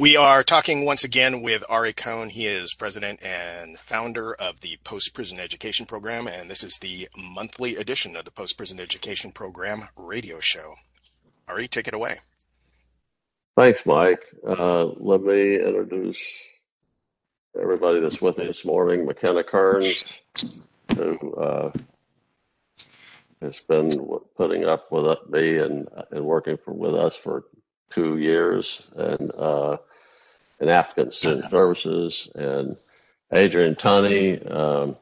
We are talking once again with Ari Cohn. He is president and founder of the Post Prison Education Program, and this is the monthly edition of the Post Prison Education Program radio show. Ari, take it away. Thanks, Mike. Uh, let me introduce everybody that's with me this morning. McKenna Kearns, who uh, has been putting up with me and, and working for, with us for two years, and uh, in Applicant Student Services. And Adrian Tunney um,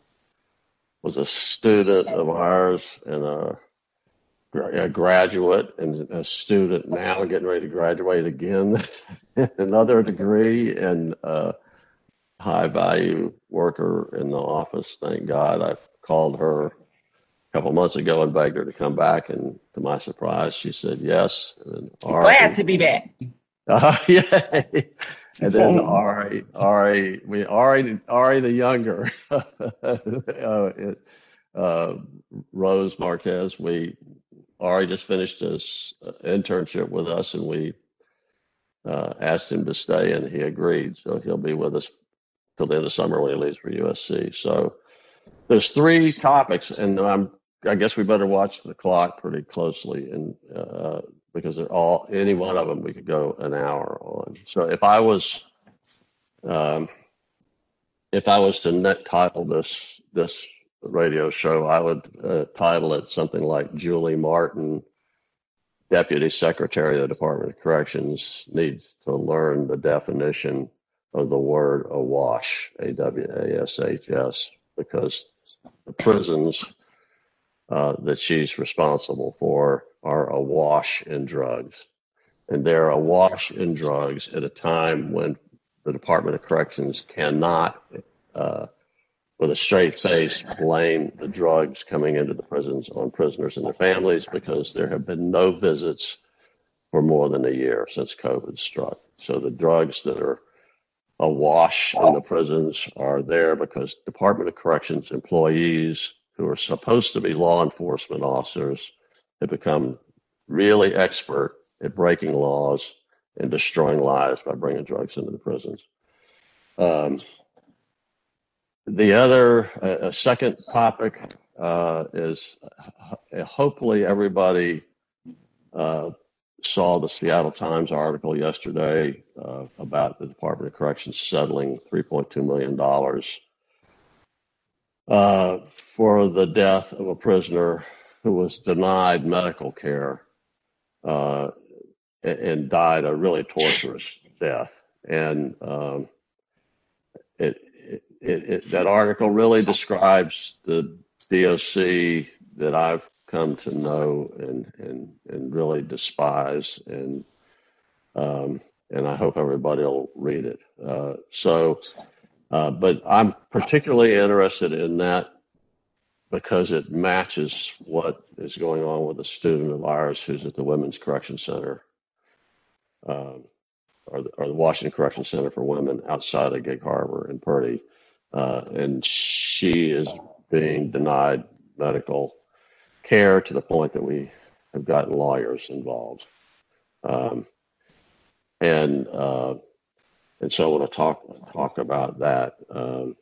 was a student of ours and a, a graduate and a student now getting ready to graduate again, another degree and a high value worker in the office. Thank God I called her a couple months ago and begged her to come back. And to my surprise, she said yes. And Glad to be back. Uh, yeah. And then Ari, Ari, we Ari, Ari the younger, uh, it, uh, Rose Marquez. We Ari just finished his uh, internship with us, and we uh, asked him to stay, and he agreed. So he'll be with us till the end of summer when he leaves for USC. So there's three topics, and I'm I guess we better watch the clock pretty closely, and uh, because they're all any one of them we could go an hour on. So if I was um, if I was to net title this this radio show, I would uh, title it something like Julie Martin, Deputy Secretary of the Department of Corrections, needs to learn the definition of the word awash, A W A S H S, because the prisons uh, that she's responsible for are awash in drugs. And they're awash in drugs at a time when the Department of Corrections cannot, uh, with a straight face, blame the drugs coming into the prisons on prisoners and their families because there have been no visits for more than a year since COVID struck. So the drugs that are awash in the prisons are there because Department of Corrections employees who are supposed to be law enforcement officers have become really expert at breaking laws and destroying lives by bringing drugs into the prisons. Um, the other, uh, second topic uh, is uh, hopefully everybody uh, saw the Seattle Times article yesterday uh, about the Department of Corrections settling $3.2 million uh, for the death of a prisoner who was denied medical care uh, and died a really torturous death. And um, it, it, it, that article really describes the DOC that I've come to know and and and really despise and um, and I hope everybody will read it. Uh, so, uh, but I'm particularly interested in that because it matches what is going on with a student of ours who's at the Women's Correction Center, um, or, the, or the Washington Correction Center for Women outside of Gig Harbor in Purdy. Uh, and she is being denied medical care to the point that we have gotten lawyers involved. Um, and uh, and so I want to talk talk about that. Um,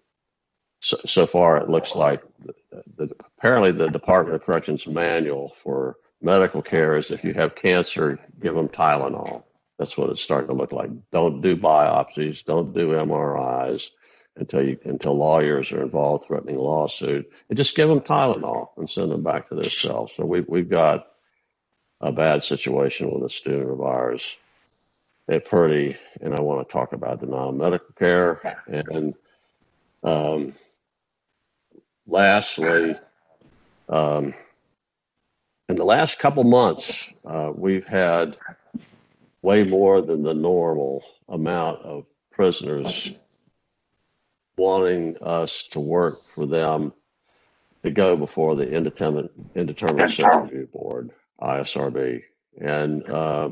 so, so far, it looks like the, the, apparently the Department of Corrections manual for medical care is if you have cancer, give them Tylenol. That's what it's starting to look like. Don't do biopsies. Don't do MRIs until you until lawyers are involved threatening lawsuit. And just give them Tylenol and send them back to their cells. So we we've got a bad situation with a student of ours at Purdy, and I want to talk about denial of medical care and um, lastly, um, in the last couple months, uh, we've had way more than the normal amount of prisoners wanting us to work for them to go before the Indeterminate, Indeterminate Sentence Review Board, ISRB. And uh,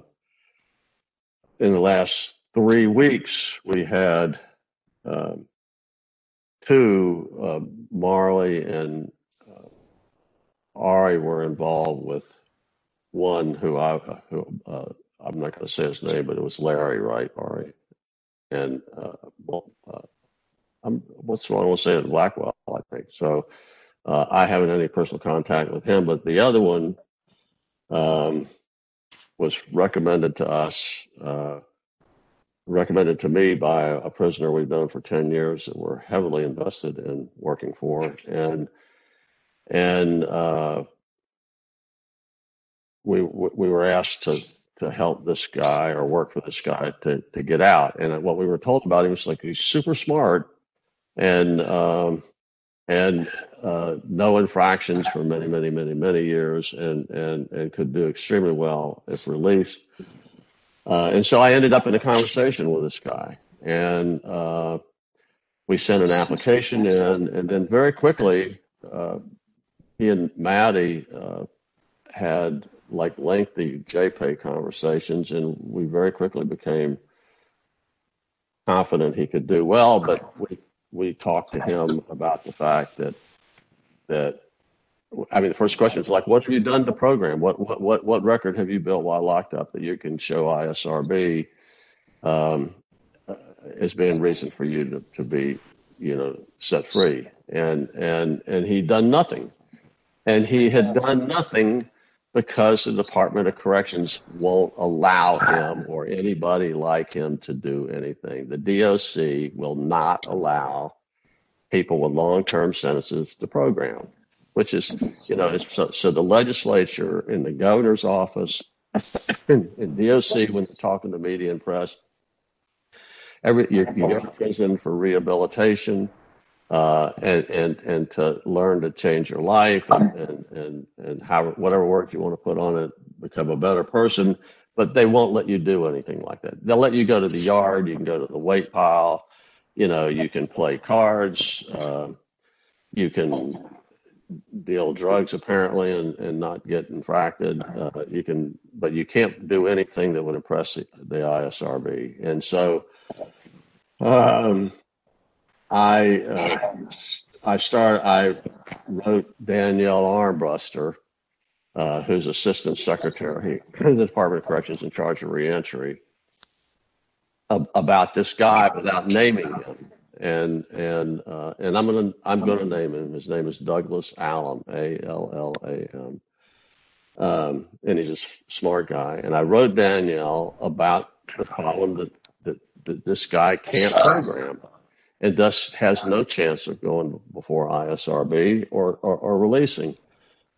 in the last three weeks, we had um, two, uh, Marley and uh, Ari were involved with one who I, who, uh, I'm not going to say his name, but it was Larry, right? Ari. and uh, well, uh, I'm what's wrong with saying Blackwell? I think so. Uh, I haven't any personal contact with him, but the other one um, was recommended to us, uh, recommended to me by a prisoner we've known for 10 years that we're heavily invested in working for. And, and, uh, we, we were asked to, to help this guy or work for this guy to, to get out. And what we were told about him was like, he's super smart and, um, and uh, no infractions for many, many, many, many years, and and and could do extremely well if released. Uh, and so I ended up in a conversation with this guy, and uh, we sent an application in, and then very quickly, uh, he and Maddie uh, had like lengthy JPay conversations, and we very quickly became confident he could do well. But we we talked to him about the fact that that I mean, the first question is like, what have you done to program? What what what what record have you built while locked up that you can show ISRB um, as being reason for you to, to be, you know, set free? And and and he'd done nothing, and he had done nothing because the Department of Corrections won't allow him or anybody like him to do anything. The DOC will not allow people with long-term sentences to program, which is, you know, so, so the legislature in the governor's office in, DOC when they're talking to media and press, every you, you go prison for rehabilitation uh, and and and to learn to change your life and and and, and how whatever work you want to put on it, become a better person. But they won't let you do anything like that. They'll let you go to the yard. You can go to the weight pile. You know, you can play cards. Uh, you can deal drugs apparently and, and not get infracted. Uh, you can, but you can't do anything that would impress the, the ISRB. And so, um, I uh, I start I wrote Danielle Armbruster, uh, who's Assistant Secretary in the Department of Corrections in charge of reentry, ab- about this guy without naming him. And and uh, and I'm gonna I'm gonna name him. His name is Douglas Allam, A L L A M. Um, and he's a smart guy. And I wrote Danielle about the problem that, that, that this guy can't program and thus has no chance of going before ISRB or, or, or releasing.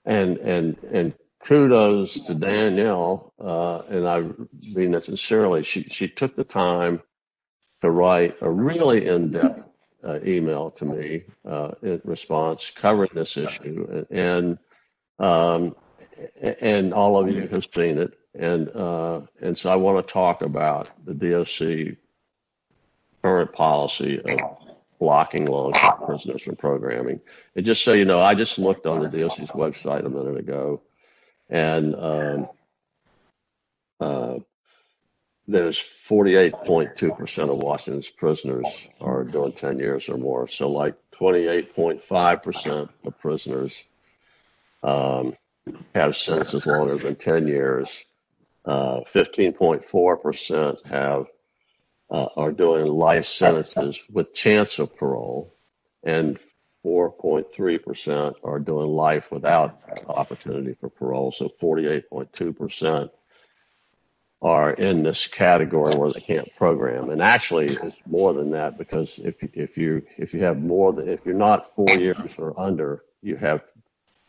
And and and kudos to Danielle, uh, and I mean that sincerely. She she took the time to write a really in-depth uh, email to me uh, in response covering this issue, and um, and all of you have seen it, and uh, and so I want to talk about the DOC current policy of blocking long-term prisoners from programming. And just so you know, I just looked on the DOC's website a minute ago, and um, uh, there's 48.2% of Washington's prisoners are doing 10 years or more. So, like 28.5% of prisoners um, have sentences longer than 10 years. Uh, 15.4% have uh, are doing life sentences with chance of parole, and 4.3% are doing life without opportunity for parole. So 48.2% are in this category where they can't program. And actually, it's more than that because if if you if you have more than if you're not four years or under, you have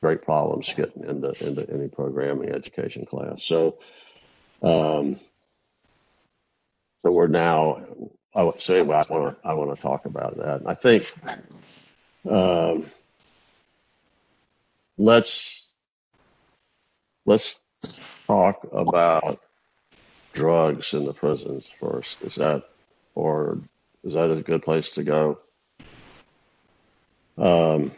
great problems getting into into any programming education class. So. Um, so we're now, I would say, well, I want to, I want to talk about that. I think, um, let's, let's talk about drugs in the prisons first. Is that, or is that a good place to go? Um,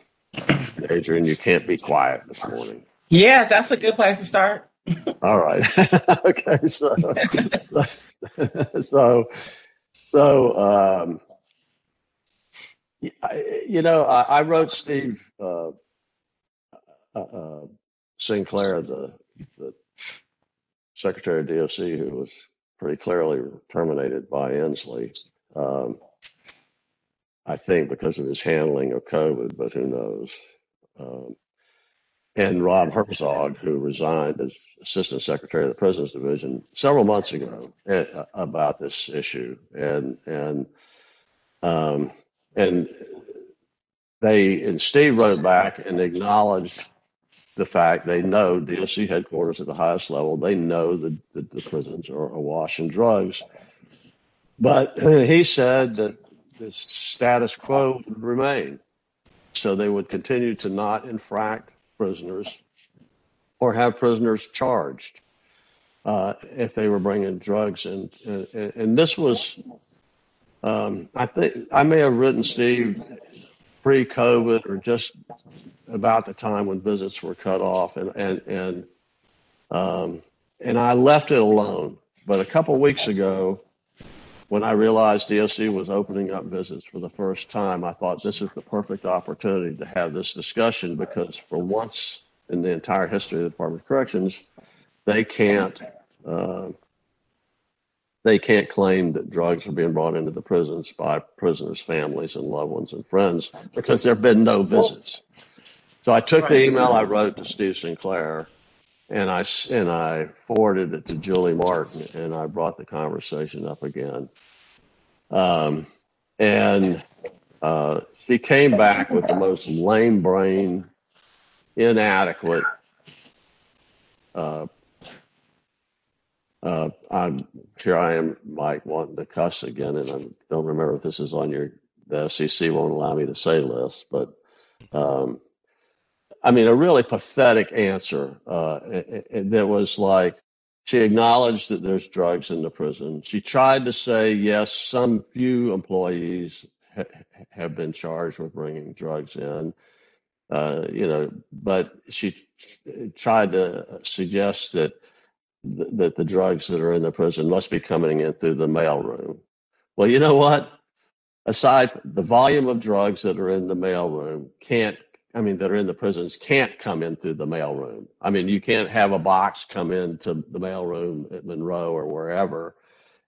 Adrian, you can't be quiet this morning. Yeah, that's a good place to start. All right. okay. So, so, so, um, you know, I, I wrote Steve uh, uh, uh, Sinclair, the, the Secretary of DOC, who was pretty clearly terminated by Inslee. Um, I think because of his handling of COVID, but who knows? Um, and Rob Herzog, who resigned as Assistant Secretary of the Prisons Division several months ago eh, about this issue, and and um, and they and Steve wrote back and acknowledged the fact they know DOC headquarters at the highest level. They know that, that the prisons are awash in drugs, but he said that the status quo would remain. So they would continue to not infract prisoners or have prisoners charged uh, if they were bringing drugs. And, and, and this was, um, I think, I may have written Steve pre COVID or just about the time when visits were cut off. And, and, and, um, and I left it alone. But a couple weeks ago, when I realized DOC was opening up visits for the first time, I thought this is the perfect opportunity to have this discussion because for once in the entire history of the Department of Corrections, they can't uh, they can't claim that drugs are being brought into the prisons by prisoners' families and loved ones and friends because there have been no visits. So I took the email I wrote to Steve Sinclair and I and I forwarded it to Julie Martin, and I brought the conversation up again. Um, and uh, she came back with the most lame brain, inadequate. Uh, uh, I'm here. I am, Mike, wanting to cuss again, and I don't remember if this is on your. The FCC won't allow me to say this, but um, I mean, a really pathetic answer. Uh, that was like she acknowledged that there's drugs in the prison. She tried to say yes, some few employees ha- have been charged with bringing drugs in. Uh, you know, but she tried to suggest that that the drugs that are in the prison must be coming in through the mailroom. Well, you know what? Aside the volume of drugs that are in the mailroom can't I mean, that are in the prisons can't come in through the mailroom. I mean, you can't have a box come into the mailroom at Monroe or wherever,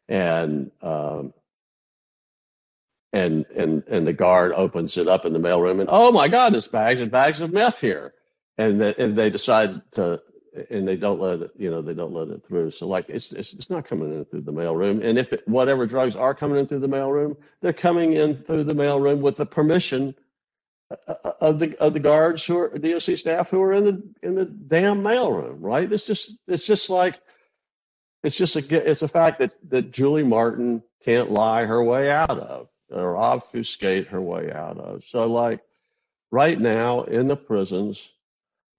and um, and and and the guard opens it up in the mailroom, and oh my God, there's bags and bags of meth here, and the, and they decide to, and they don't let it, you know, they don't let it through. So like, it's it's, it's not coming in through the mailroom, and if it, whatever drugs are coming in through the mailroom, they're coming in through the mailroom with the permission Uh, of the of the guards who are DOC staff who are in the in the damn mailroom, right? It's just it's just like it's just a it's a fact that that Julie Martin can't lie her way out of or obfuscate her way out of. So like right now in the prisons,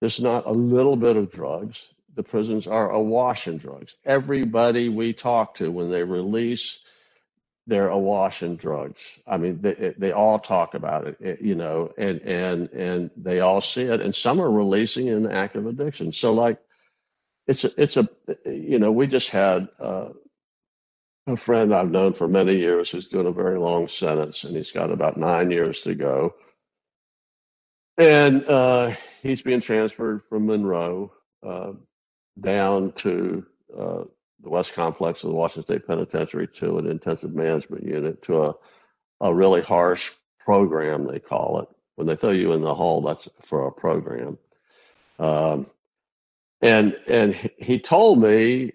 there's not a little bit of drugs. The prisons are awash in drugs. Everybody we talk to when they release they're awash in drugs. I mean, they, they all talk about it, you know, and, and, and they all see it and some are releasing in active addiction. So like, it's a, it's a, you know, we just had, uh, a friend I've known for many years who's doing a very long sentence and he's got about nine years to go. And, uh, he's being transferred from Monroe, uh, down to, uh, the West Complex of the Washington State Penitentiary to an intensive management unit to a, a really harsh program, they call it. When they throw you in the hole, that's for a program. Um, and and he told me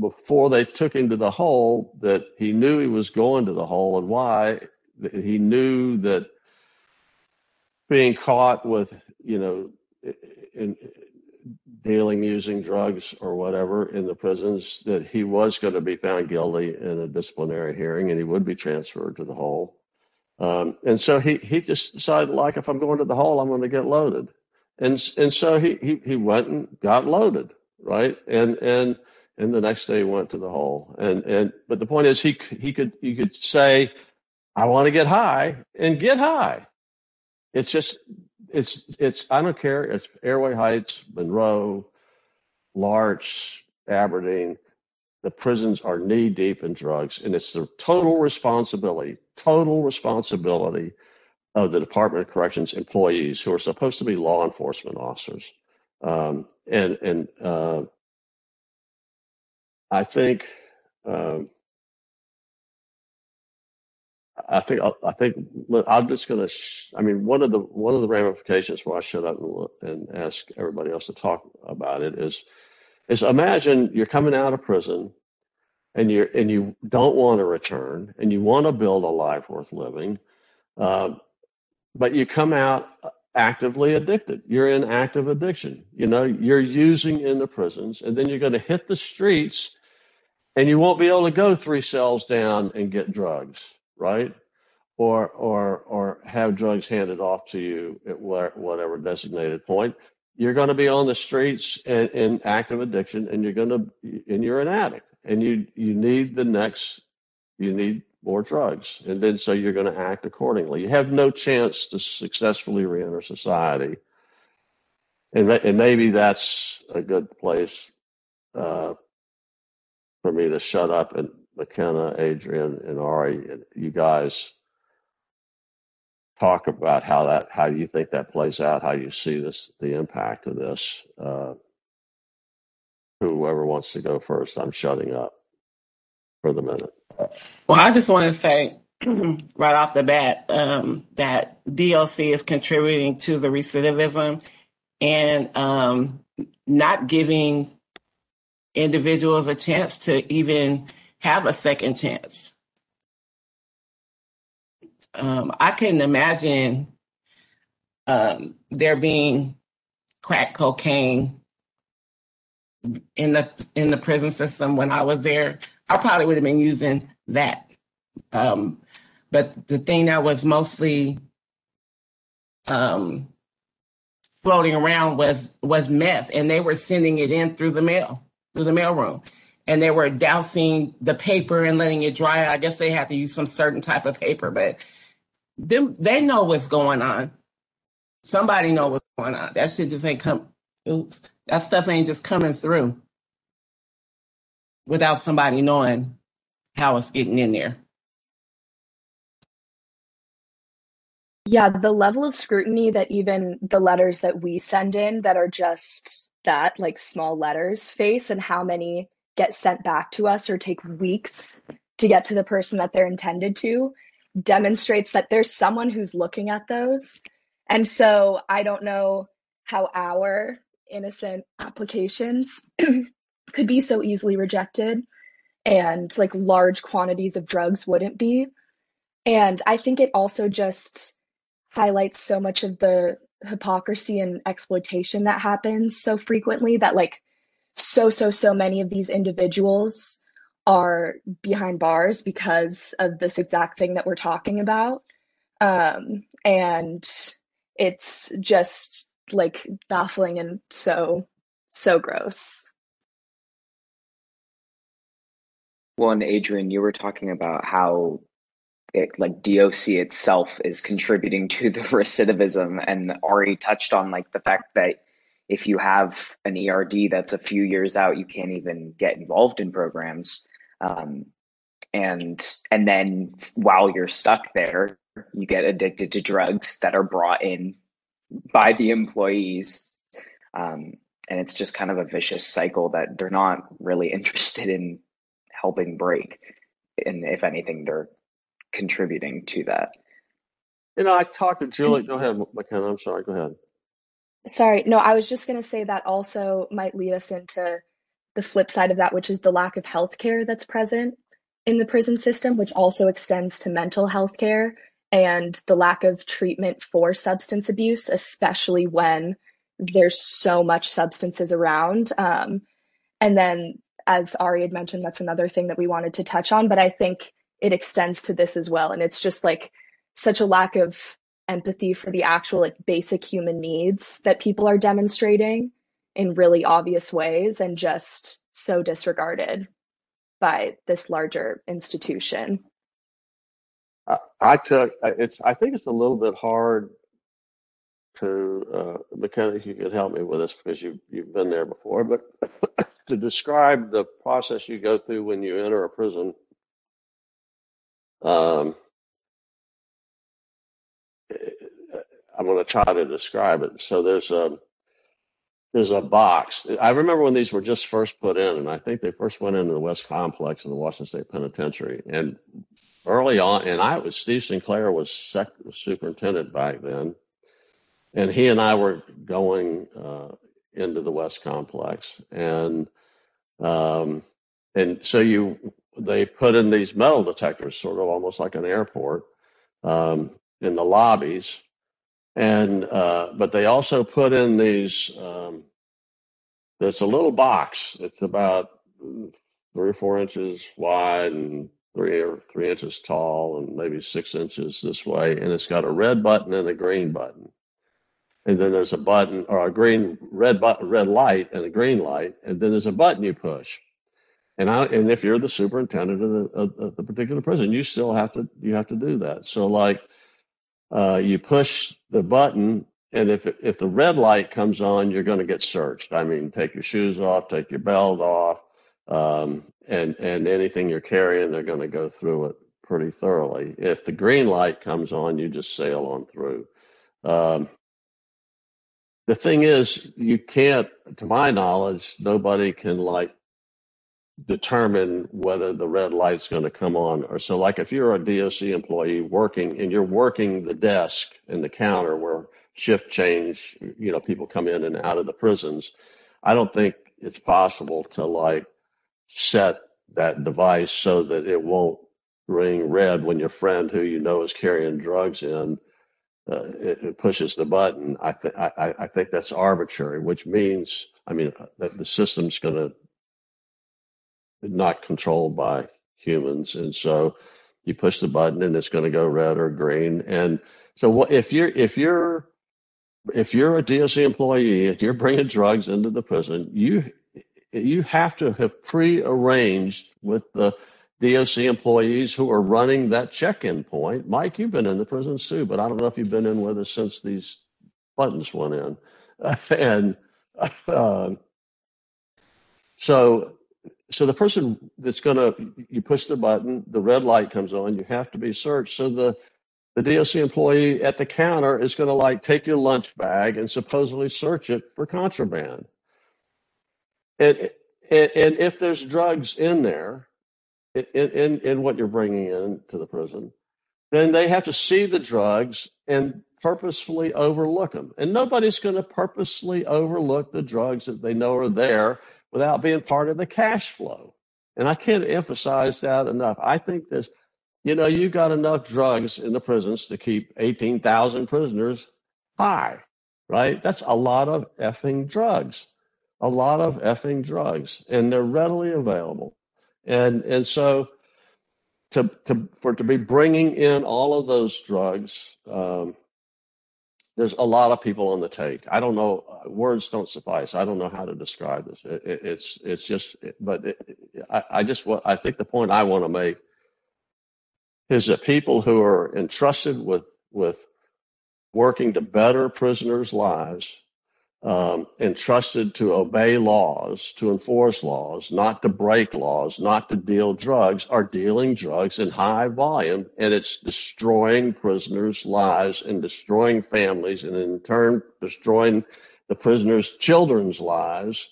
before they took him to the hole that he knew he was going to the hole and why. He knew that being caught with, you know, in, dealing using drugs or whatever in the prisons that he was going to be found guilty in a disciplinary hearing and he would be transferred to the hole. Um, and so he, he just decided, like, if I'm going to the hole, I'm going to get loaded. And, and so he, he, he went and got loaded, right? And, and, and the next day he went to the hole. And, and, but the point is he, he could, he could say, I want to get high and get high. It's just it's it's I don't care. It's Airway Heights, Monroe, Larch, Aberdeen. The prisons are knee deep in drugs, and it's the total responsibility, total responsibility of the Department of Corrections employees who are supposed to be law enforcement officers. Um, and and uh, I think um, I think I think I'm just going to. I mean, one of the one of the ramifications why I shut up and, and ask everybody else to talk about it is is imagine you're coming out of prison and you and you don't want to return and you want to build a life worth living, uh, but you come out actively addicted. You're in active addiction. You know, you're using in the prisons, and then you're going to hit the streets, and you won't be able to go three cells down and get drugs, right? Or or or have drugs handed off to you at whatever designated point. You're going to be on the streets and in active addiction, and you're going to and you're an addict and you you need the next you need more drugs and then so you're going to act accordingly you have no chance to successfully reenter society and, and maybe that's a good place uh, for me to shut up and McKenna, Adrian, and Ari, you guys talk about how that how you think that plays out, how you see this the impact of this. Uh, whoever wants to go first, I'm shutting up for the minute. Well, I just want to say right off the bat um, that DLC is contributing to the recidivism and um, not giving individuals a chance to even have a second chance. Um, I couldn't imagine um, there being crack cocaine in the in the prison system when I was there, I probably would have been using that. Um, but the thing that was mostly um, floating around was was meth, and they were sending it in through the mail through the mailroom, and they were dousing the paper and letting it dry. I guess they had to use some certain type of paper, but them they know what's going on. Somebody know what's going on. That shit just ain't come. Oops. That stuff ain't just coming through without somebody knowing how it's getting in there. Yeah, the level of scrutiny that even the letters that we send in that are just that, like small letters, face and how many get sent back to us or take weeks to get to the person that they're intended to demonstrates that there's someone who's looking at those. And so I don't know how our innocent applications could be so easily rejected and like large quantities of drugs wouldn't be. And I think it also just highlights so much of the hypocrisy and exploitation that happens so frequently that like so so so many of these individuals are behind bars because of this exact thing that we're talking about um and it's just like baffling and so so gross. Well, and Adrian, you were talking about how it, like DOC itself is contributing to the recidivism, and Ari touched on like the fact that if you have an ERD that's a few years out, you can't even get involved in programs. Um, and and then while you're stuck there, you get addicted to drugs that are brought in by the employees. Um, and it's just kind of a vicious cycle that they're not really interested in helping break. And if anything, they're contributing to that. Know, I talked to Julie. Go ahead, McKenna. I'm sorry. Go ahead. Sorry. No, I was just going to say that also might lead us into the flip side of that, which is the lack of health care that's present in the prison system, which also extends to mental health care and the lack of treatment for substance abuse, especially when there's so much substances around. Um, and then, as Ari had mentioned, that's another thing that we wanted to touch on, but I think it extends to this as well. And it's just like such a lack of empathy for the actual like basic human needs that people are demonstrating in really obvious ways and just so disregarded by this larger institution. I, I took it's. I think it's a little bit hard to uh, McKenna. You could help me with this because you you've been there before, but to describe the process you go through when you enter a prison. Um, I'm going to try to describe it. So there's a there's a box. I remember when these were just first put in, and I think they first went into the West Complex of the Washington State Penitentiary. And early on, and I was Steve Sinclair was sec, superintendent back then, and he and I were going uh, into the West Complex, and um, and so you they put in these metal detectors, sort of almost like an airport, um, in the lobbies, and uh, but they also put in these. Um, there's a little box. It's about three or four inches wide and three or three inches tall and maybe six inches this way, and it's got a red button and a green button. And then there's a button or a green red button, red light and a green light, and then there's a button you push. And I, and if you're the superintendent of the, of, of the particular prison, you still have to you have to do that. So like uh, you push the button, and if if the red light comes on, you're going to get searched. I mean, take your shoes off, take your belt off, um, and and anything you're carrying, they're going to go through it pretty thoroughly. If the green light comes on, you just sail on through. Um, the thing is, you can't, to my knowledge, nobody can like determine whether the red light's going to come on. Or so like if you're a DOC employee working and you're working the desk and the counter where shift change you know people come in and out of the prisons I don't think it's possible to like set that device so that it won't ring red when your friend who you know is carrying drugs in uh, it, it pushes the button. I, th- I I think that's arbitrary which means I mean that the system's going to not controlled by humans. And so you push the button and it's going to go red or green. And so what, if you're, if you're, if you're a DOC employee and you're bringing drugs into the prison, you, you have to have pre-arranged with the DOC employees who are running that check-in point. Mike, you've been in the prisons too, but I don't know if you've been in with us since these buttons went in. and uh, so so the person that's going to you push the button the red light comes on you have to be searched. So the the DOC employee at the counter is going to like take your lunch bag and supposedly search it for contraband. And and, and if there's drugs in there in, in in what you're bringing in to the prison then they have to see the drugs and purposefully overlook them and nobody's going to purposely overlook the drugs that they know are there without being part of the cash flow. And I can't emphasize that enough. I think this, you know, you've got enough drugs in the prisons to keep 18,000 prisoners high, right? That's a lot of effing drugs, a lot of effing drugs, and they're readily available. And, and so to, to, for to be bringing in all of those drugs, um, there's a lot of people on the take. I don't know. Words don't suffice. I don't know how to describe this. It, it, it's it's just. But it, I, I just what I think the point I want to make is that people who are entrusted with with working to better prisoners' lives um, entrusted to obey laws, to enforce laws, not to break laws, not to deal drugs, are dealing drugs in high volume, and it's destroying prisoners' lives and destroying families, and in turn destroying the prisoners' children's lives.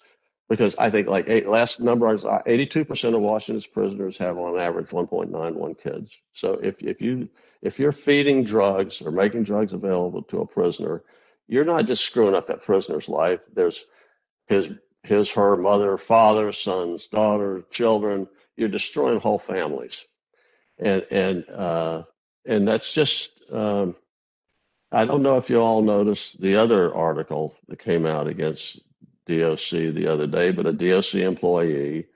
Because I think, like eight, last number, 82% of Washington's prisoners have on average 1.91 kids. So if if you if you're feeding drugs or making drugs available to a prisoner, you're not just screwing up that prisoner's life. There's his his her mother, father, sons, daughter, children. You're destroying whole families, and and uh, and that's just. Um, I don't know if you all noticed the other article that came out against DOC the other day, but a DOC employee,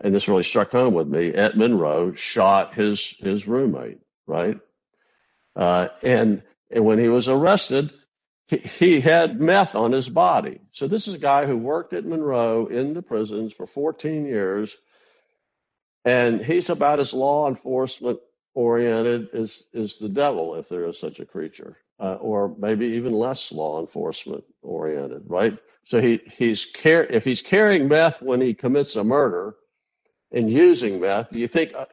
and this really struck home with me, at Monroe shot his his roommate, right? Uh, and and when he was arrested, he, had meth on his body. So this is a guy who worked at Monroe in the prisons for 14 years, and he's about as law enforcement oriented as is the devil, if there is such a creature, uh, or maybe even less law enforcement oriented, right? So he he's car- if he's carrying meth when he commits a murder and using meth, do you think uh,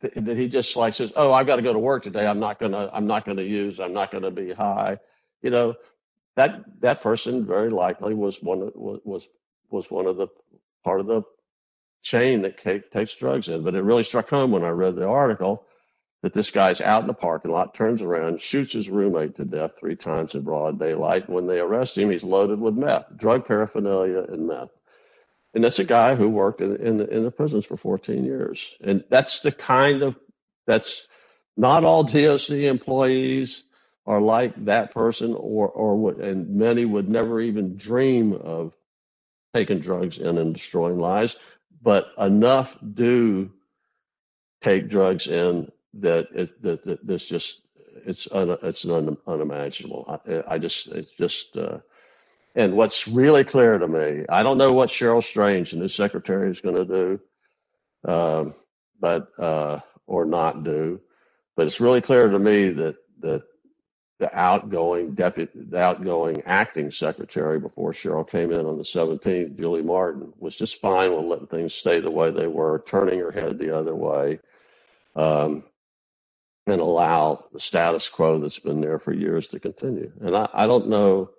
that he just like says, "Oh, I've got to go to work today. I'm not gonna I'm not gonna use. I'm not gonna be high." you know, that that person very likely was one of, was was one of the part of the chain that takes drugs in. But it really struck home when I read the article that this guy's out in the parking lot, turns around, shoots his roommate to death three times in broad daylight. When they arrest him, he's loaded with meth, drug paraphernalia, and meth. And that's a guy who worked in, in, the, in the prisons for 14 years. And that's the kind of, that's not all DOC employees are like that person or, or would, and many would never even dream of taking drugs in and destroying lives, but enough do take drugs in that it, that, that there's just it's un, it's un, unimaginable. I, I, just it's just uh, and what's really clear to me, I don't know what Cheryl Strange, the new secretary, is going to do, um, but uh, or not do, but it's really clear to me that that the outgoing deputy, the outgoing acting secretary before Cheryl came in on the 17th, Julie Martin, was just fine with letting things stay the way they were, turning her head the other way. Um, and allow the status quo that's been there for years to continue. And I, I don't know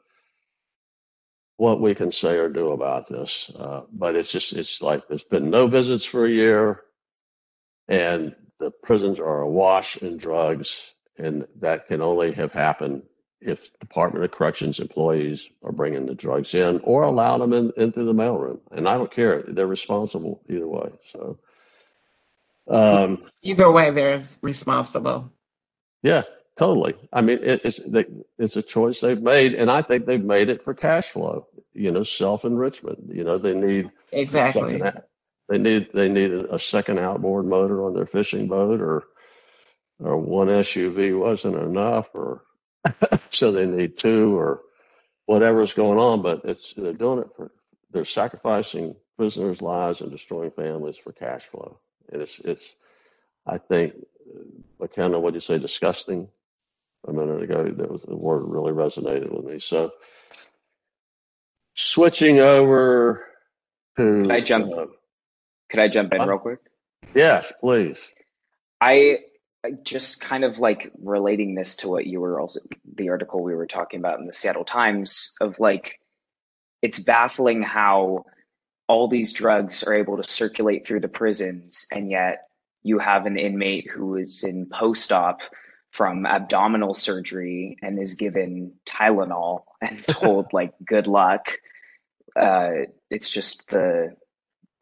what we can say or do about this, uh, but it's just it's like there's been no visits for a year, and the prisons are awash in drugs, and that can only have happened if Department of Corrections employees are bringing the drugs in or allowing them in, into the mailroom. And I don't care; they're responsible either way. So. Um, Either way, they're responsible. Yeah, totally. I mean, it, it's they, it's a choice they've made, and I think they've made it for cash flow. You know, self enrichment. You know, they need exactly. They need they need a second outboard motor on their fishing boat, or or one SUV wasn't enough, or so they need two, or whatever's going on. But it's they're doing it for they're sacrificing prisoners' lives and destroying families for cash flow. And It's it's I think McKenna, what you say, disgusting a minute ago? That was the word really resonated with me. So switching over to Can I jump uh, could I jump in uh, real quick? Yes, please. I just kind of like relating this to what you were also the article we were talking about in the Seattle Times of like it's baffling how all these drugs are able to circulate through the prisons, and yet you have an inmate who is in post op from abdominal surgery and is given Tylenol and told like good luck. Uh, it's just the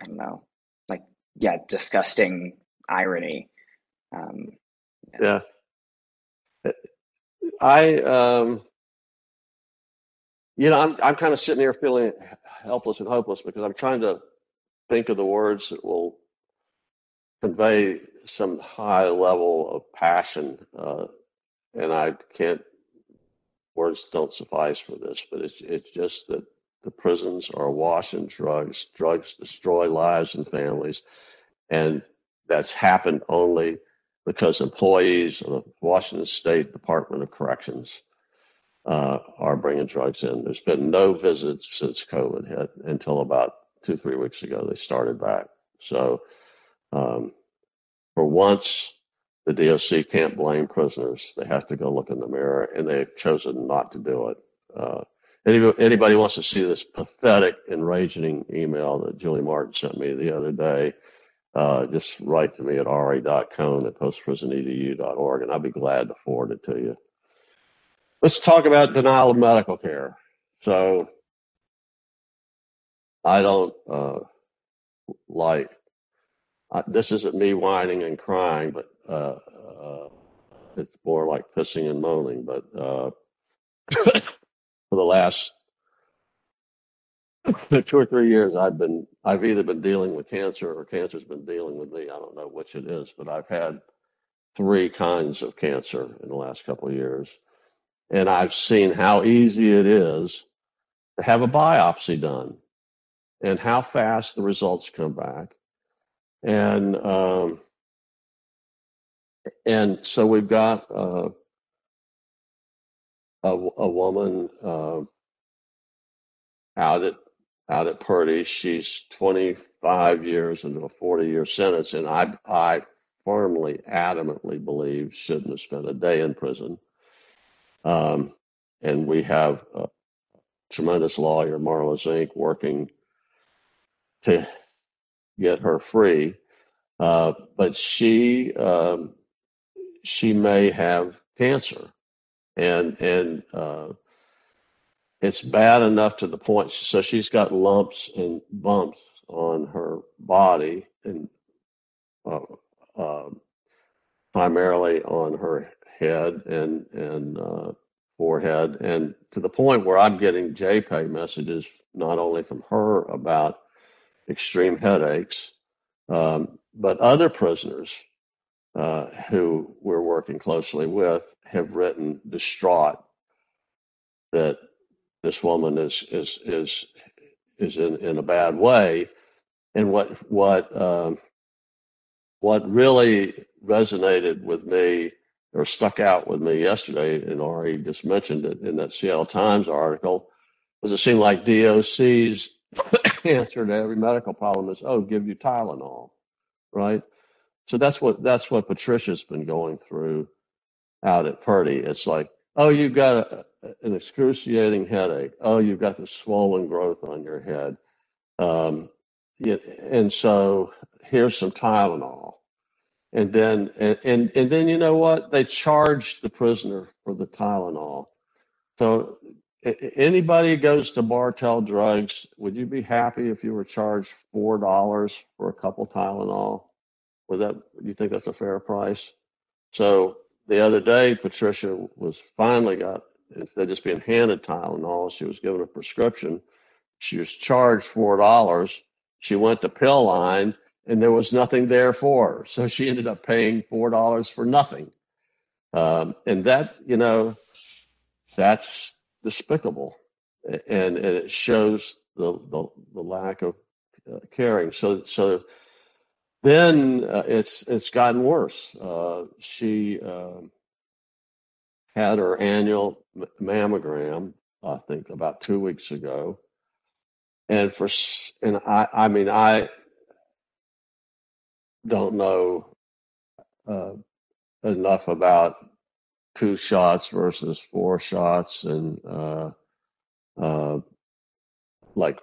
I don't know, like yeah, disgusting irony. Um, yeah. I um you know, I'm I'm kind of sitting here feeling helpless and hopeless because I'm trying to think of the words that will convey some high level of passion, uh, and I can't. Words don't suffice for this, but it's it's just that the prisons are awash in drugs. Drugs destroy lives and families, and that's happened only because employees of the Washington State Department of Corrections uh, are bringing drugs in. There's been no visits since COVID hit until about two, three weeks ago. They started back. So, um, for once, the DOC can't blame prisoners. They have to go look in the mirror, and they've chosen not to do it. Uh, anybody, anybody wants to see this pathetic, enraging email that Julie Martin sent me the other day, uh, just write to me at ra.cohn at postprisonedu.org, and I'll be glad to forward it to you. Let's talk about denial of medical care. So I don't uh, like uh, this. Isn't me whining and crying, but uh, uh it's more like pissing and moaning. But uh, for the last two or three years, I've been I've either been dealing with cancer or cancer's been dealing with me. I don't know which it is, but I've had three kinds of cancer in the last couple of years and I've seen how easy it is to have a biopsy done and how fast the results come back. And, um, and so we've got, uh, a, a woman, uh, out at, out at Purdy. She's 25 years into a 40 year sentence. And I, I firmly, adamantly believe shouldn't have spent a day in prison um, and we have a, tremendous lawyer, Marla Zink, working to get her free. Uh, but she um, she may have cancer, and and uh, it's bad enough to the point. So she's got lumps and bumps on her body, and uh, uh, primarily on her head and and uh, forehead, and to the point where I'm getting JPay messages not only from her about extreme headaches, um, but other prisoners uh, who we're working closely with have written distraught that this woman is is is is in, in a bad way. And what what um, what really resonated with me or stuck out with me yesterday, and Ari just mentioned it in that Seattle Times article, was it seemed like DOC's answer to every medical problem is, oh, give you Tylenol, right? So that's what that's what Patricia's been going through out at Purdy. It's like, oh, you've got a, an excruciating headache. Oh, you've got the swollen growth on your head. Um, and so here's some Tylenol. And then, and, and, and then you know what? They charged the prisoner for the Tylenol. So anybody who goes to Bartell Drugs, would you be happy if you were charged four dollars for a couple Tylenol? Would that? You think that's a fair price? So the other day, Patricia was finally got instead of just being handed Tylenol, she was given a prescription. She was charged four dollars. She went to pill line and there was nothing there for her. So she ended up paying four dollars for nothing. Um, and that, you know, that's despicable, and, and it shows the, the, the lack of uh, caring. So so then uh, it's it's gotten worse. Uh, she uh, had her annual mammogram, I think, about two weeks ago, and for and I I mean I don't know uh, enough about two shots versus four shots and uh, uh, like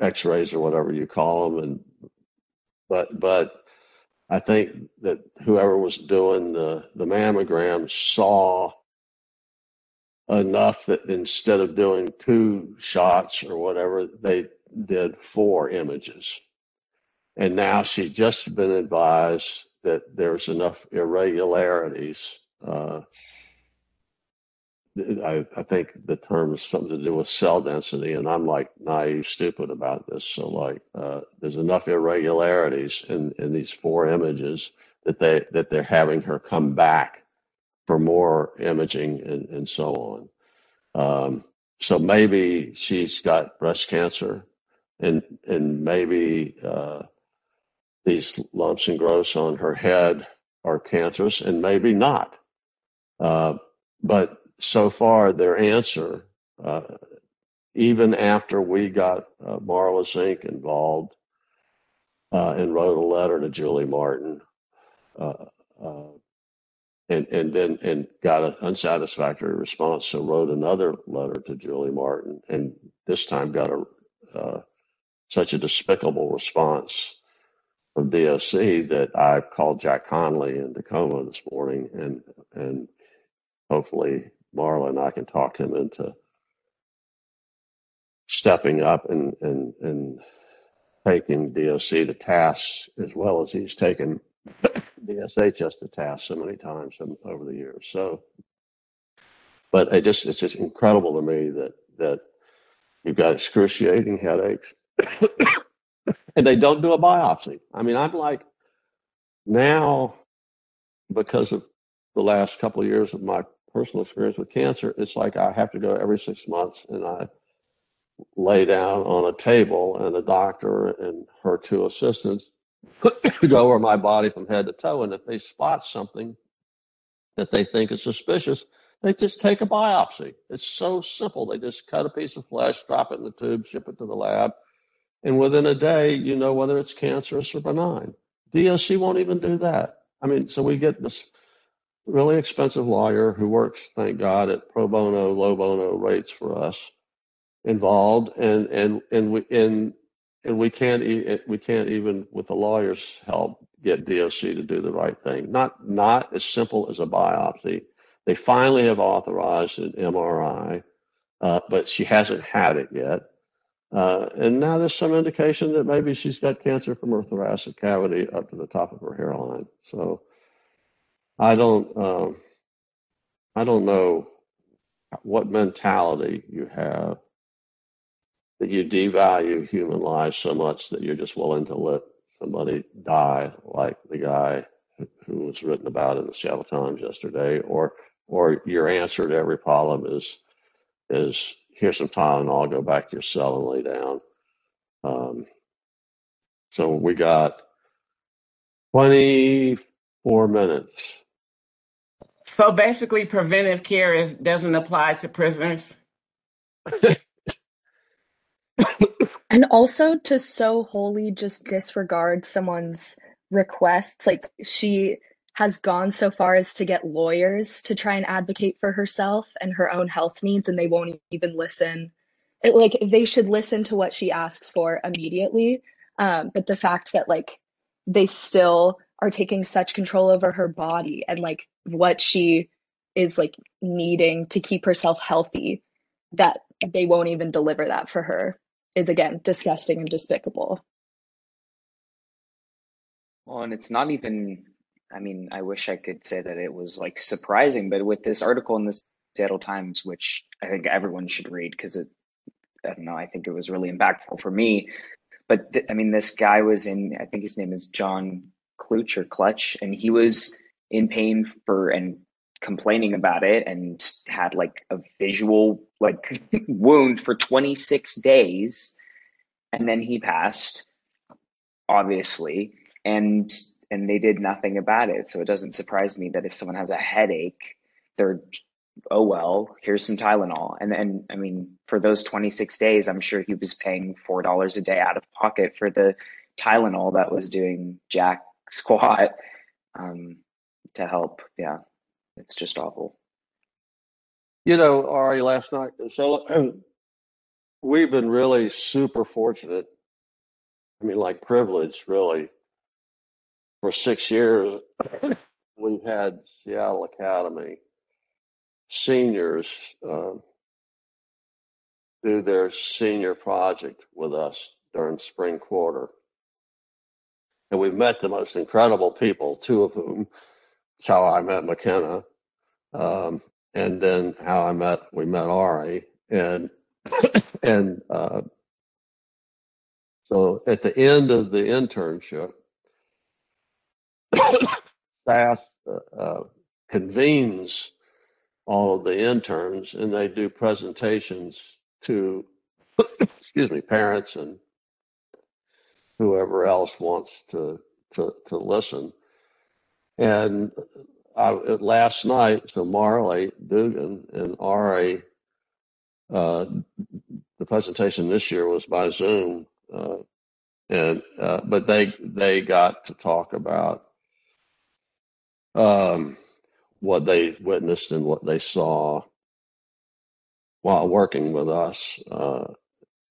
X-rays or whatever you call them, and but but I think that whoever was doing the the mammogram saw enough that instead of doing two shots or whatever, they did four images. And now she's just been advised that there's enough irregularities. Uh, I, I think the term is something to do with cell density, and I'm like naive, stupid about this. So, like, uh, there's enough irregularities in, in these four images that they that they're having her come back for more imaging and, and so on. Um, so maybe she's got breast cancer, and and maybe uh, these lumps and growths on her head are cancerous, and maybe not. Uh, but so far, their answer, uh, even after we got uh, Zink involved uh, and wrote a letter to Julie Martin, uh, uh, and and then and got an unsatisfactory response. So wrote another letter to Julie Martin, and this time got a uh, such a despicable response from DOC that I called Jack Connelly in Tacoma this morning, and and hopefully Marla and I can talk him into stepping up and and and taking DOC to task as well as he's taken DSHS to task so many times over the years. So, but it just it's just incredible to me that that you've got excruciating headaches, and they don't do a biopsy. I mean, I'm like now because of the last couple of years of my personal experience with cancer, it's like I have to go every six months and I lay down on a table and the doctor and her two assistants go over my body from head to toe. And if they spot something that they think is suspicious, they just take a biopsy. It's so simple. They just cut a piece of flesh, drop it in the tube, ship it to the lab. And within a day, you know whether it's cancerous or benign. DOC won't even do that. I mean, so we get this really expensive lawyer who works, thank God, at pro bono, low bono rates for us. involved, and and and we and and we can't e- we can't even with the lawyers' help get DOC to do the right thing. Not not as simple as a biopsy. They finally have authorized an MRI, uh, but she hasn't had it yet. Uh, and now there's some indication that maybe she's got cancer from her thoracic cavity up to the top of her hairline. So I don't, um, I don't know what mentality you have that you devalue human lives so much that you're just willing to let somebody die, like the guy who was written about in the Seattle Times yesterday, or or your answer to every problem is is here's some Tylenol, go back to your cell and lay down. Um, so we got 24 minutes. So basically, preventive care is, doesn't apply to prisoners. And also to so wholly just disregard someone's requests. Like she has gone so far as to get lawyers to try and advocate for herself and her own health needs, and they won't even listen. It, like they should listen to what she asks for immediately. Um, but the fact that like they still are taking such control over her body and like what she is like needing to keep herself healthy that they won't even deliver that for her is again disgusting and despicable. Well, and it's not even, I mean, I wish I could say that it was like surprising, but with this article in the Seattle Times, which I think everyone should read because it, I don't know, I think it was really impactful for me. But th- I mean, this guy was in, I think his name is John Kluch or Clutch, and he was in pain for and complaining about it and had like a visual like wound for 26 days and then he passed obviously and and they did nothing about it. So it doesn't surprise me that if someone has a headache they're oh well here's some tylenol. And then i mean for those 26 days i'm sure he was paying four dollars a day out of pocket for the tylenol that was doing jack squat. Um, to help yeah it's just awful. You know, Ari, last night, so we've been really super fortunate. I mean, like privileged, really. For six years, we've had Seattle Academy seniors uh, do their senior project with us during spring quarter. And we've met the most incredible people, two of whom that's how I met McKenna. Um, and then how I met, we met Ari. And, and, uh, so at the end of the internship, staff uh, uh, convenes all of the interns and they do presentations to, excuse me, parents and whoever else wants to, to, to listen. And I, last night, so Marley Dugan and Ari, uh, the presentation this year was by Zoom, uh, and uh, but they they got to talk about um, what they witnessed and what they saw while working with us uh,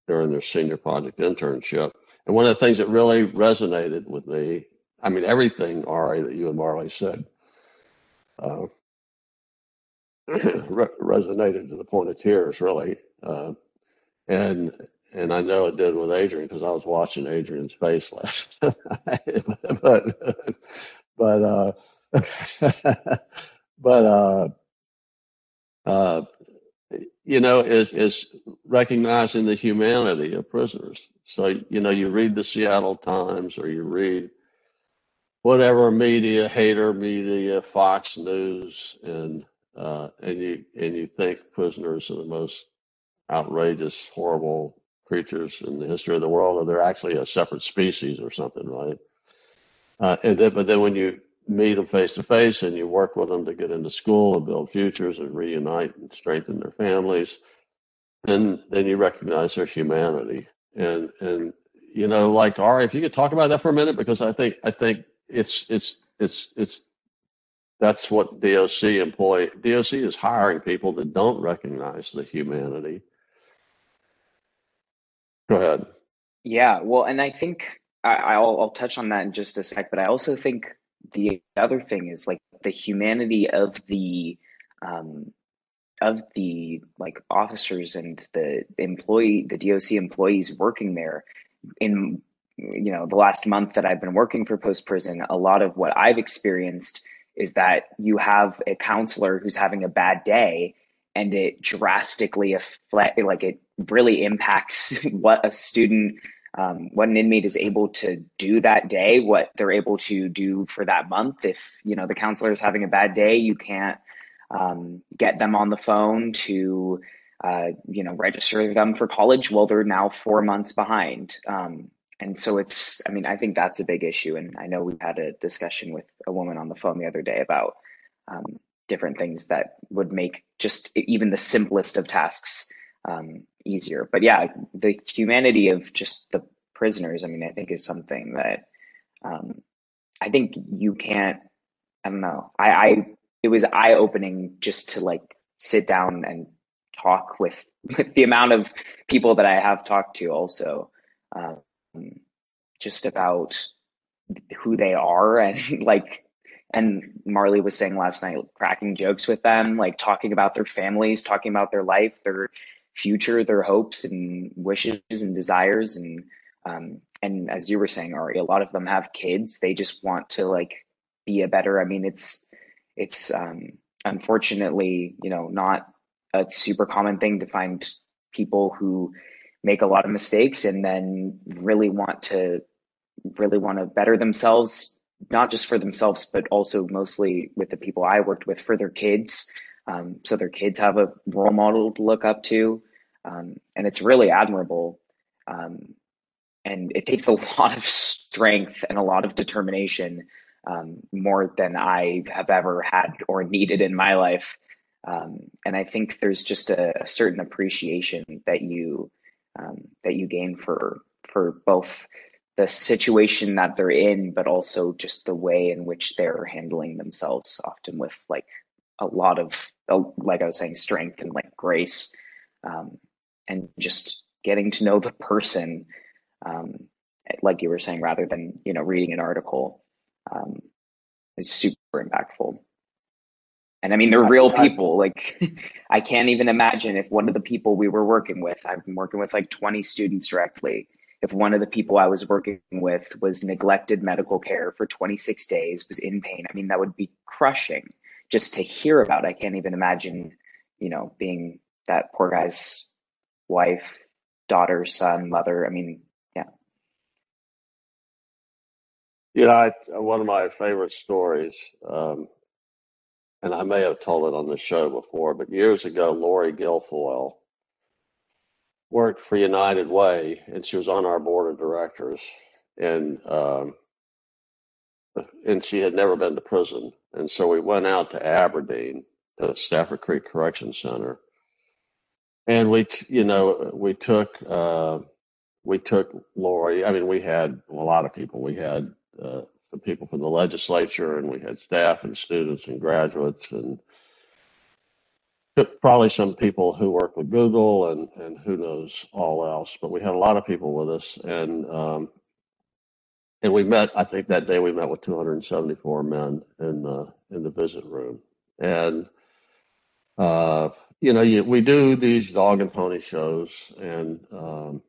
during their senior project internship. And one of the things that really resonated with me I mean, everything, Ari, that you and Marley said uh, re- resonated to the point of tears, really. Uh, and and I know it did with Adrian because I was watching Adrian's face last night. but but uh, but uh, uh, you know, is is recognizing the humanity of prisoners. So you know, you read the Seattle Times or you read whatever media, hater media, Fox News, and uh, and you and you think prisoners are the most outrageous, horrible creatures in the history of the world, or they're actually a separate species or something, right? Uh, and then, but then when you meet them face to face and you work with them to get into school and build futures and reunite and strengthen their families, then then you recognize their humanity. And and you know, like Ari, if you could talk about that for a minute, because I think I think it's it's it's it's that's what DOC employ. DOC is hiring people that don't recognize the humanity Go ahead. Yeah, well, and I think I, I'll I'll touch on that in just a sec, but I also think the other thing is like the humanity of the um, of the like officers and the employee, the DOC employees working there. In you know the last month that I've been working for Post Prison, a lot of what I've experienced is that you have a counselor who's having a bad day, and it drastically affect like it really impacts what a student um, what an inmate is able to do that day, what they're able to do for that month. If you know the counselor is having a bad day, you can't um, get them on the phone to uh, you know register them for college. Well, they're now four months behind. Um, and so it's, I mean, I think that's a big issue. And I know we had a discussion with a woman on the phone the other day about um, different things that would make just even the simplest of tasks um, easier. But yeah, the humanity of just the prisoners, I mean, I think is something that um, I think you can't. I don't know. I, I it was eye opening just to like sit down and talk with with the amount of people that I have talked to also um, just about who they are and like and Marley was saying last night cracking jokes with them like talking about their families talking about their life their future, their hopes and wishes and desires. And, um, and as you were saying, Ari, a lot of them have kids. They just want to like be a better, I mean, it's, it's, um, unfortunately, you know, not a super common thing to find people who make a lot of mistakes and then really want to really want to better themselves not just for themselves but also mostly with the people i worked with for their kids um, so their kids have a role model to look up to. Um, and it's really admirable. Um, and it takes a lot of strength and a lot of determination, um, more than I have ever had or needed in my life. Um, and I think there's just a, a certain appreciation that you um, that you gain for for both the situation that they're in, but also just the way in which they're handling themselves, often with like a lot of, like I was saying, strength and like grace, um, and just getting to know the person, um, like you were saying, rather than you know reading an article, um, is super impactful. And I mean, they're real people. Like, I can't even imagine if one of the people we were working with, I've been working with like 20 students directly. If one of the people I was working with was neglected medical care for 26 days, was in pain, I mean, that would be crushing just to hear about. I can't even imagine, you know, being that poor guy's wife, daughter, son, mother. I mean, yeah. You know, I, one of my favorite stories, um, and I may have told it on the show before, but years ago, Lori Guilfoyle worked for United Way, and she was on our board of directors. And um, and she had never been to prison. And so we went out to Aberdeen, to Stafford Creek Correction Center, and we, you know, we took uh, we took Lori. I mean, we had a lot of people. We had uh, some people from the legislature, and we had staff and students and graduates, and probably some people who work with Google, and and who knows all else. But we had a lot of people with us, and um, and we met. I think that day we met with 274 men in the in the visit room, and uh, you know, you, we do these dog and pony shows, and um,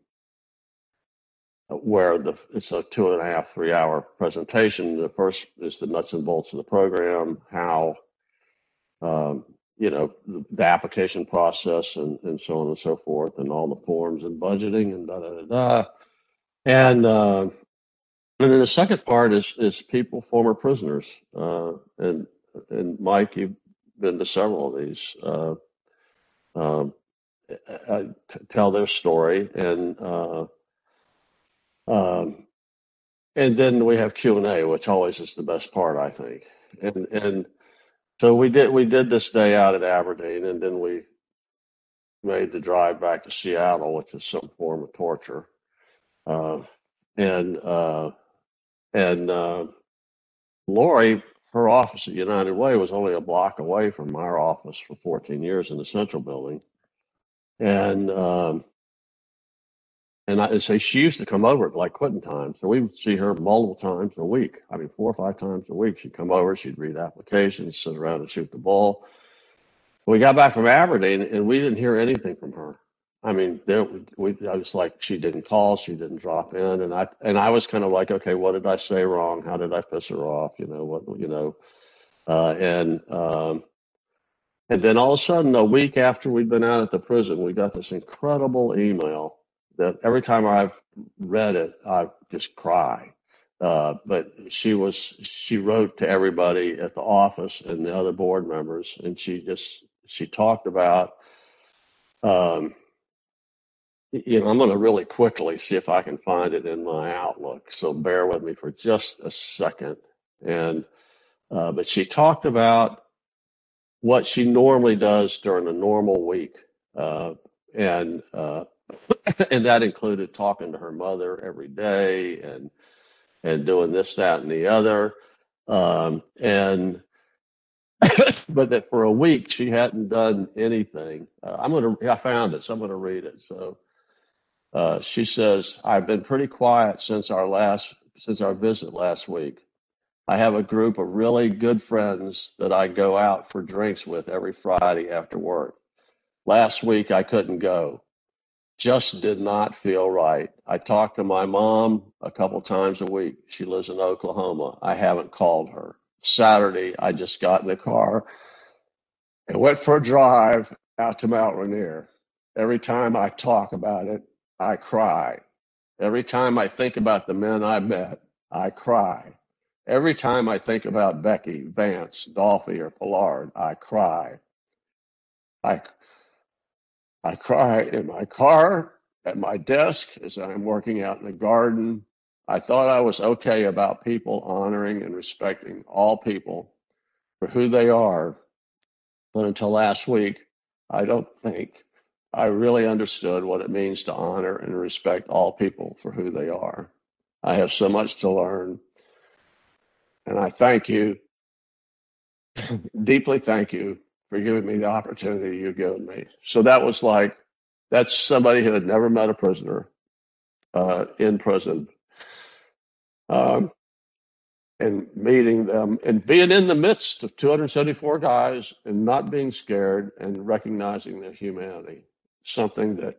where the it's a two and a half, three hour presentation. The first is the nuts and bolts of the program, how um, you know the, the application process, and, and so on and so forth, and all the forms and budgeting and da da da da. And uh, and then the second part is is people, former prisoners, uh, and and Mike, you've been to several of these. Uh, um, uh, t- tell their story, and uh, um, and then we have Q and A, which always is the best part, I think. And and so we did we did this day out at Aberdeen, and then we made the drive back to Seattle, which is some form of torture. Uh, and uh, and uh, Lori, her office at United Way was only a block away from our office for 14 years in the Central Building. And um, and I say she used to come over at like quitting time. So we would see her multiple times a week. I mean, four or five times a week. She'd come over, she'd read applications, sit around and shoot the ball. We got back from Aberdeen and we didn't hear anything from her. I mean, there we, I was like, she didn't call, she didn't drop in. And I, and I was kind of like, okay, what did I say wrong? How did I piss her off? You know, what, you know, uh, and, um, and then all of a sudden, a week after we'd been out at the prison, we got this incredible email that every time I've read it, I just cry. Uh, but she was, she wrote to everybody at the office and the other board members, and she just, she talked about, um, you know, I'm going to really quickly see if I can find it in my Outlook. So bear with me for just a second. And, uh, but she talked about what she normally does during a normal week. Uh, and, uh, and that included talking to her mother every day and and doing this, that, and the other. Um, and but that for a week she hadn't done anything. Uh, I'm gonna I found it, so I'm gonna read it. So uh, she says, "I've been pretty quiet since our last since our visit last week. I have a group of really good friends that I go out for drinks with every Friday after work. Last week I couldn't go just did not feel right. I talked to my mom a couple times a week. She lives in Oklahoma. I haven't called her. Saturday, I just got in the car and went for a drive out to Mount Rainier. Every time I talk about it, I cry. Every time I think about the men I met, I cry. Every time I think about Becky, Vance, Dolphy, or Pollard, I cry. I I cry in my car, at my desk, as I'm working out in the garden. I thought I was okay about people honoring and respecting all people for who they are. But until last week, I don't think I really understood what it means to honor and respect all people for who they are. I have so much to learn. And I thank you, deeply thank you for giving me the opportunity you've given me. So that was like, that's somebody who had never met a prisoner uh, in prison. Um, and meeting them and being in the midst of 274 guys and not being scared and recognizing their humanity. Something that,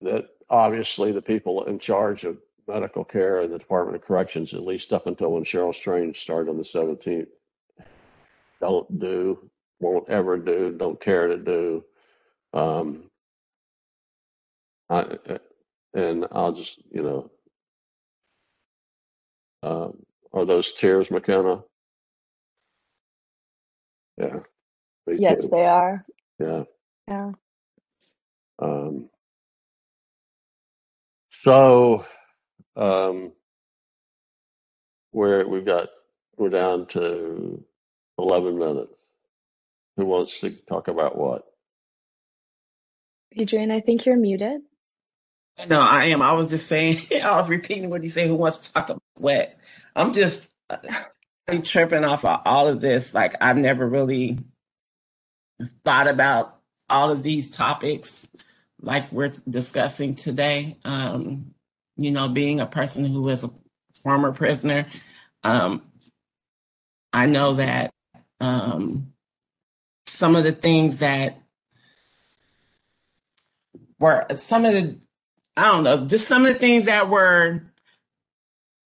that obviously the people in charge of medical care in the Department of Corrections, at least up until when Cheryl Strange started on the 17th, don't do won't ever do, don't care to do. Um, I, and I'll just, you know, um, are those tears, McKenna? Yeah. Yes, too. they are. Yeah. Yeah. Um, so, um, we're, we've got, we're down to 11 minutes. Who wants to talk about what? Adrian, I think you're muted. No, I am. I was just saying, I was repeating what you say. Who wants to talk about what? I'm just uh, I'm tripping off of all of this. Like, I've never really thought about all of these topics like we're discussing today. Um, you know, being a person who is a former prisoner, um, I know that um, some of the things that were some of the I don't know, just some of the things that were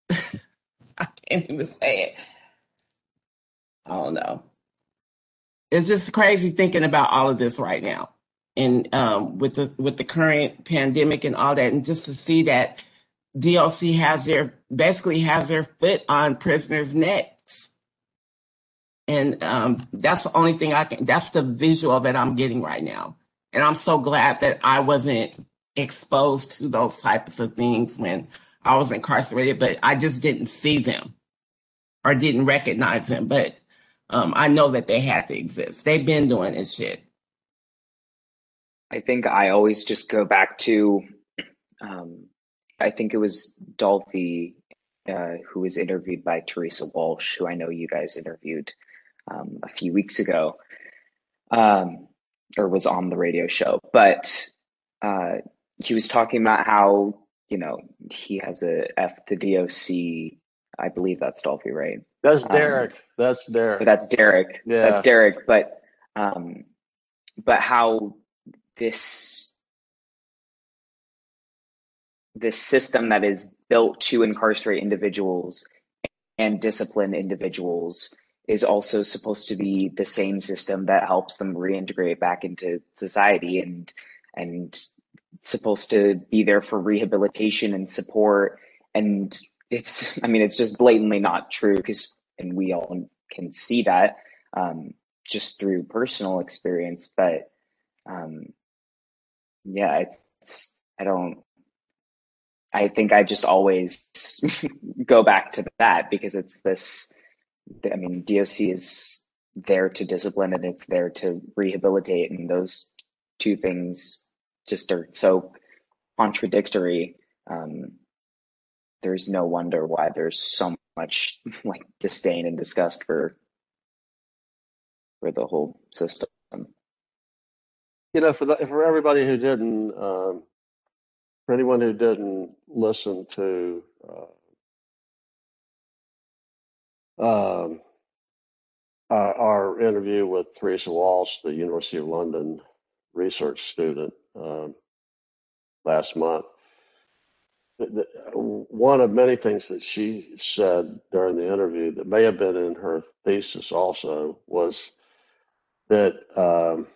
I can't even say it. I don't know. It's just crazy thinking about all of this right now. And um, with the with the current pandemic and all that, and just to see that DLC has their basically has their foot on prisoners' neck and um, that's the only thing I can, that's the visual that I'm getting right now. And I'm so glad that I wasn't exposed to those types of things when I was incarcerated, but I just didn't see them or didn't recognize them. But um, I know that they had to exist. They've been doing this shit. I think I always just go back to, um, I think it was Dolphy uh, who was interviewed by Teresa Walsh, who I know you guys interviewed um, a few weeks ago, um, or was on the radio show. But uh, he was talking about how you know he has a F the DOC. I believe that's Dolphy, right? That's Um, Derek. That's Derek. That's Derek. Yeah. That's Derek. But um, but how this this system that is built to incarcerate individuals and discipline individuals is also supposed to be the same system that helps them reintegrate back into society and and supposed to be there for rehabilitation and support. And it's i mean it's just blatantly not true because and we all can see that um, just through personal experience but um, yeah it's i don't i think i just always go back to that because it's this i mean doc is there to discipline and it's there to rehabilitate and those two things just are so contradictory. Um, there's no wonder why there's so much like disdain and disgust for for the whole system. You know, for the, for everybody who didn't, um, for anyone who didn't listen to uh, um, our, interview with Theresa Walsh, the University of London research student, um, last month, the, the, one of many things that she said during the interview that may have been in her thesis also was that. Um,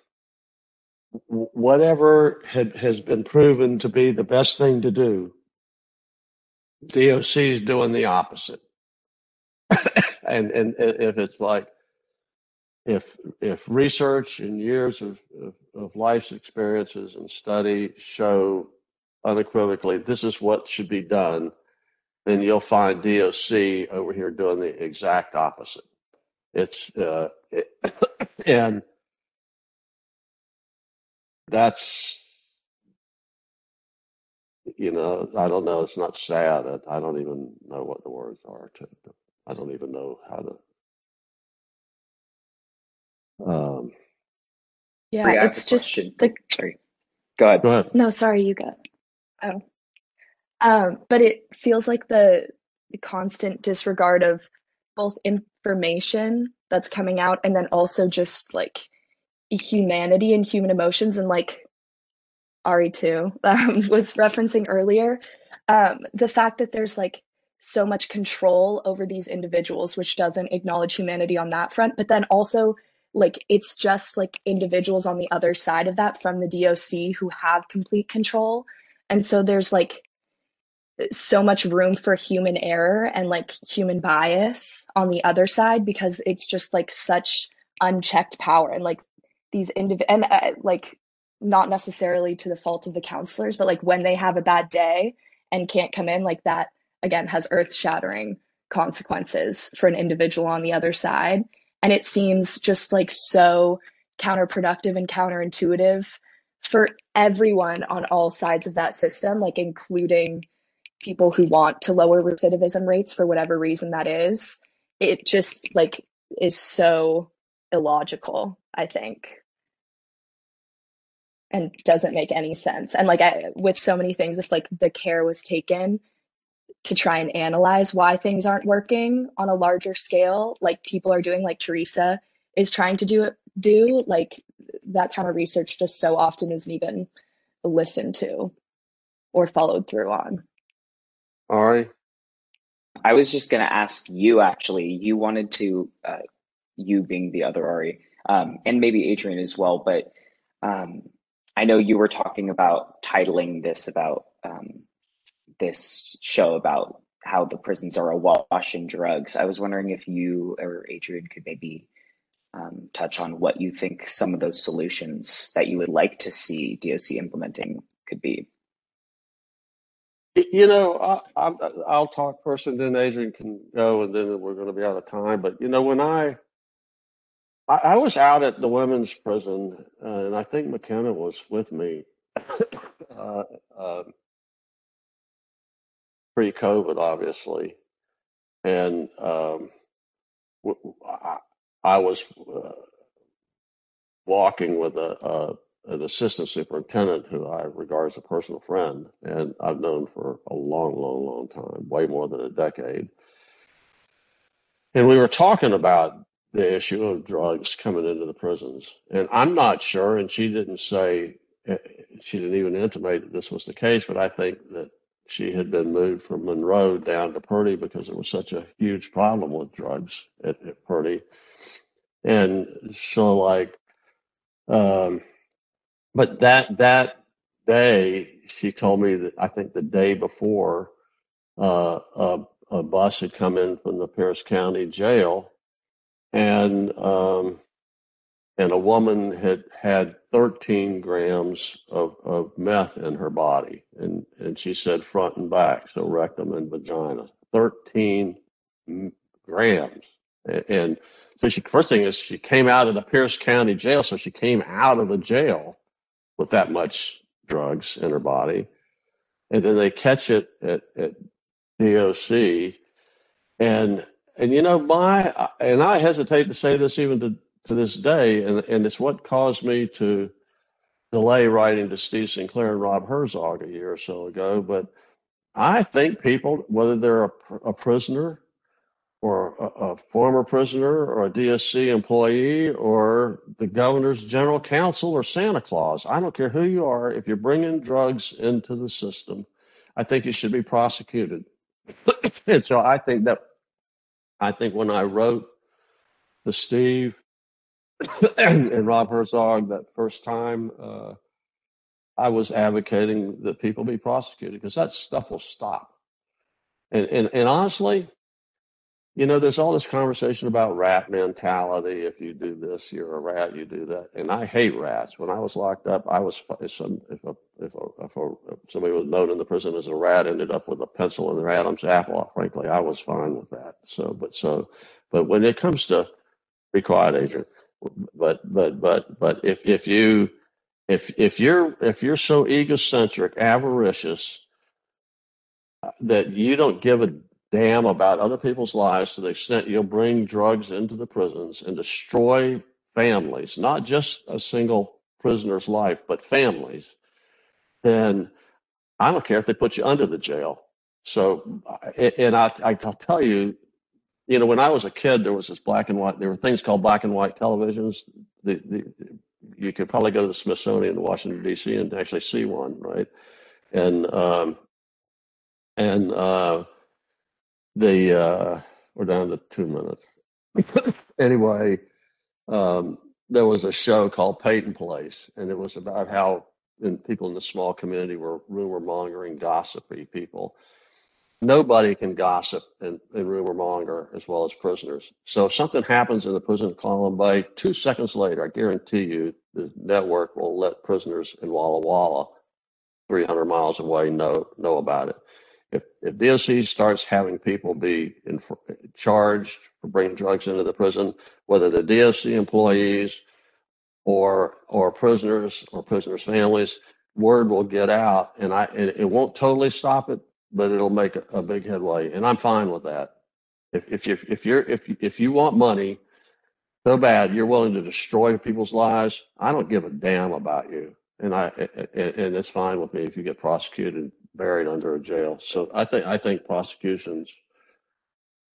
whatever had, has been proven to be the best thing to do, DOC is doing the opposite. And, and if it's like, if, if research and years of, of, of life's experiences and study show unequivocally this is what should be done, then you'll find DOC over here doing the exact opposite. It's, uh, it, and, that's you know i don't know it's not sad i, I don't even know what the words are to, i don't even know how to um Yeah, Bria, I have it's just question. the sorry go ahead go ahead no, sorry, you go. Oh. Um, but it feels like the, the constant disregard of both information that's coming out and then also just like humanity and human emotions and like Ari too um, was referencing earlier. Um, the fact that there's like so much control over these individuals, which doesn't acknowledge humanity on that front, but then also like it's just like individuals on the other side of that from the DOC who have complete control. And so there's like so much room for human error and like human bias on the other side because it's just like such unchecked power and like these indiv and uh, like not necessarily to the fault of the counselors but like when they have a bad day and can't come in like that again has earth shattering consequences for an individual on the other side. And it seems just like so counterproductive and counterintuitive for everyone on all sides of that system like including people who want to lower recidivism rates for whatever reason that is. It just like is so illogical i think. And doesn't make any sense. And like I, with so many things if like the care was taken to try and analyze why things aren't working on a larger scale like people are doing like teresa is trying to do it do like that kind of research just so often isn't even listened to or followed through on. Ari? I was just going to ask you actually. You wanted to uh, you being the other ari um, and maybe adrian as well but um, I know you were talking about titling this about um, this show about how the prisons are awash in drugs. I was wondering if you or Adrian could maybe um, touch on what you think some of those solutions that you would like to see DOC implementing could be. you know I, I, i'll talk first and then adrian can go and then we're going to be out of time but you know when i I, I was out at the women's prison, uh, and I think McKenna was with me uh, uh, pre-COVID, obviously. And um, I, was uh, walking with a, an assistant superintendent who I regard as a personal friend, and I've known for a long, long, long time, way more than a decade. And we were talking about the issue of drugs coming into the prisons. And I'm not sure, and she didn't say, she didn't even intimate that this was the case, but I think that she had been moved from Monroe down to Purdy because there was such a huge problem with drugs at, at Purdy. And so like, um, but that, that day, she told me that I think the day before, uh, a, a bus had come in from the Pierce County jail and, um, and a woman had had 13 grams of, of meth in her body. And, and she said front and back, so rectum and vagina. 13 grams. And so she, first thing is she came out of the Pierce County jail. So she came out of the jail with that much drugs in her body. And then they catch it at, at DOC. And, and you know, my, and I hesitate to say this even to, to this day, and, and it's what caused me to delay writing to Steve Sinclair and Rob Herzog a year or so ago. But I think people, whether they're a, a prisoner or a, a, former prisoner or a DSC employee or the governor's general counsel or Santa Claus, I don't care who you are, if you're bringing drugs into the system, I think you should be prosecuted. and so I think that, I think when I wrote the Steve and, Rob Herzog that first time, uh, I was advocating that people be prosecuted because that stuff will stop. And, and, and honestly, you know, there's all this conversation about rat mentality. If you do this, you're a rat. You do that, and I hate rats. When I was locked up, I was if some if a, if, a, if, a, if somebody was known in the prison as a rat ended up with a pencil in their Adam's apple. Frankly, I was fine with that. So, but so, but when it comes to be quiet, agent but but but but if if you if if you're if you're so egocentric, avaricious uh, that you don't give a damn about other people's lives to the extent you'll bring drugs into the prisons and destroy families, not just a single prisoner's life, but families, then I don't care if they put you under the jail. So, and I, I'll tell you, you know, when I was a kid, there was this black and white. There were things called black and white televisions. The, the, you could probably go to the Smithsonian in Washington D.C. and actually see one, right? And um, and uh, the uh, we're down to two minutes. anyway, um, there was a show called Peyton Place, and it was about how and people in the small community were rumor mongering, gossipy people nobody can gossip and, and rumor monger as well as prisoners. So if something happens in the prison Clallam Bay, two seconds later, I guarantee you, the network will let prisoners in Walla Walla, 300 miles away, know know about it. If if DOC starts having people be in, charged for bringing drugs into the prison, whether they're DOC employees or or prisoners or prisoners' families, word will get out, and I and it won't totally stop it, but it'll make a, big headway, and I'm fine with that. If if you if you're if if you want money so bad, you're willing to destroy people's lives. I don't give a damn about you, and I and, and it's fine with me if you get prosecuted, and buried under a jail. So I think I think prosecutions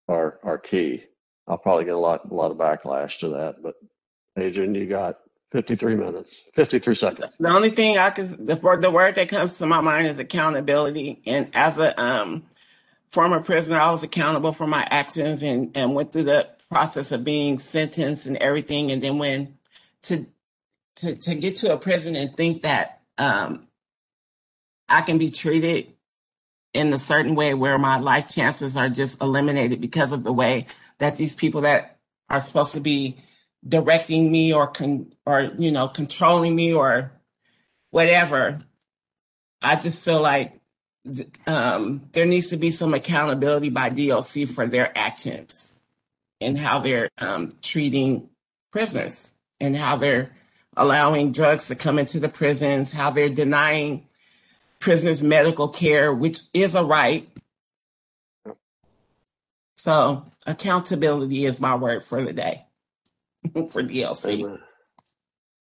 are are key. I'll probably get a lot a lot of backlash to that, but Adrian, you got 53 minutes, 53 seconds. The only thing I could, the, the word that comes to my mind is accountability. And as a um, former prisoner, I was accountable for my actions and, and went through the process of being sentenced and everything. And then when to, to, to get to a prison and think that um, I can be treated in a certain way where my life chances are just eliminated because of the way that these people that are supposed to be directing me or con- or you know controlling me or whatever. I just feel like um, there needs to be some accountability by dlc for their actions and how they're um, treating prisoners and how they're allowing drugs to come into the prisons, how they're denying prisoners medical care, which is a right. So accountability is my word for the day. for DLC. Amen.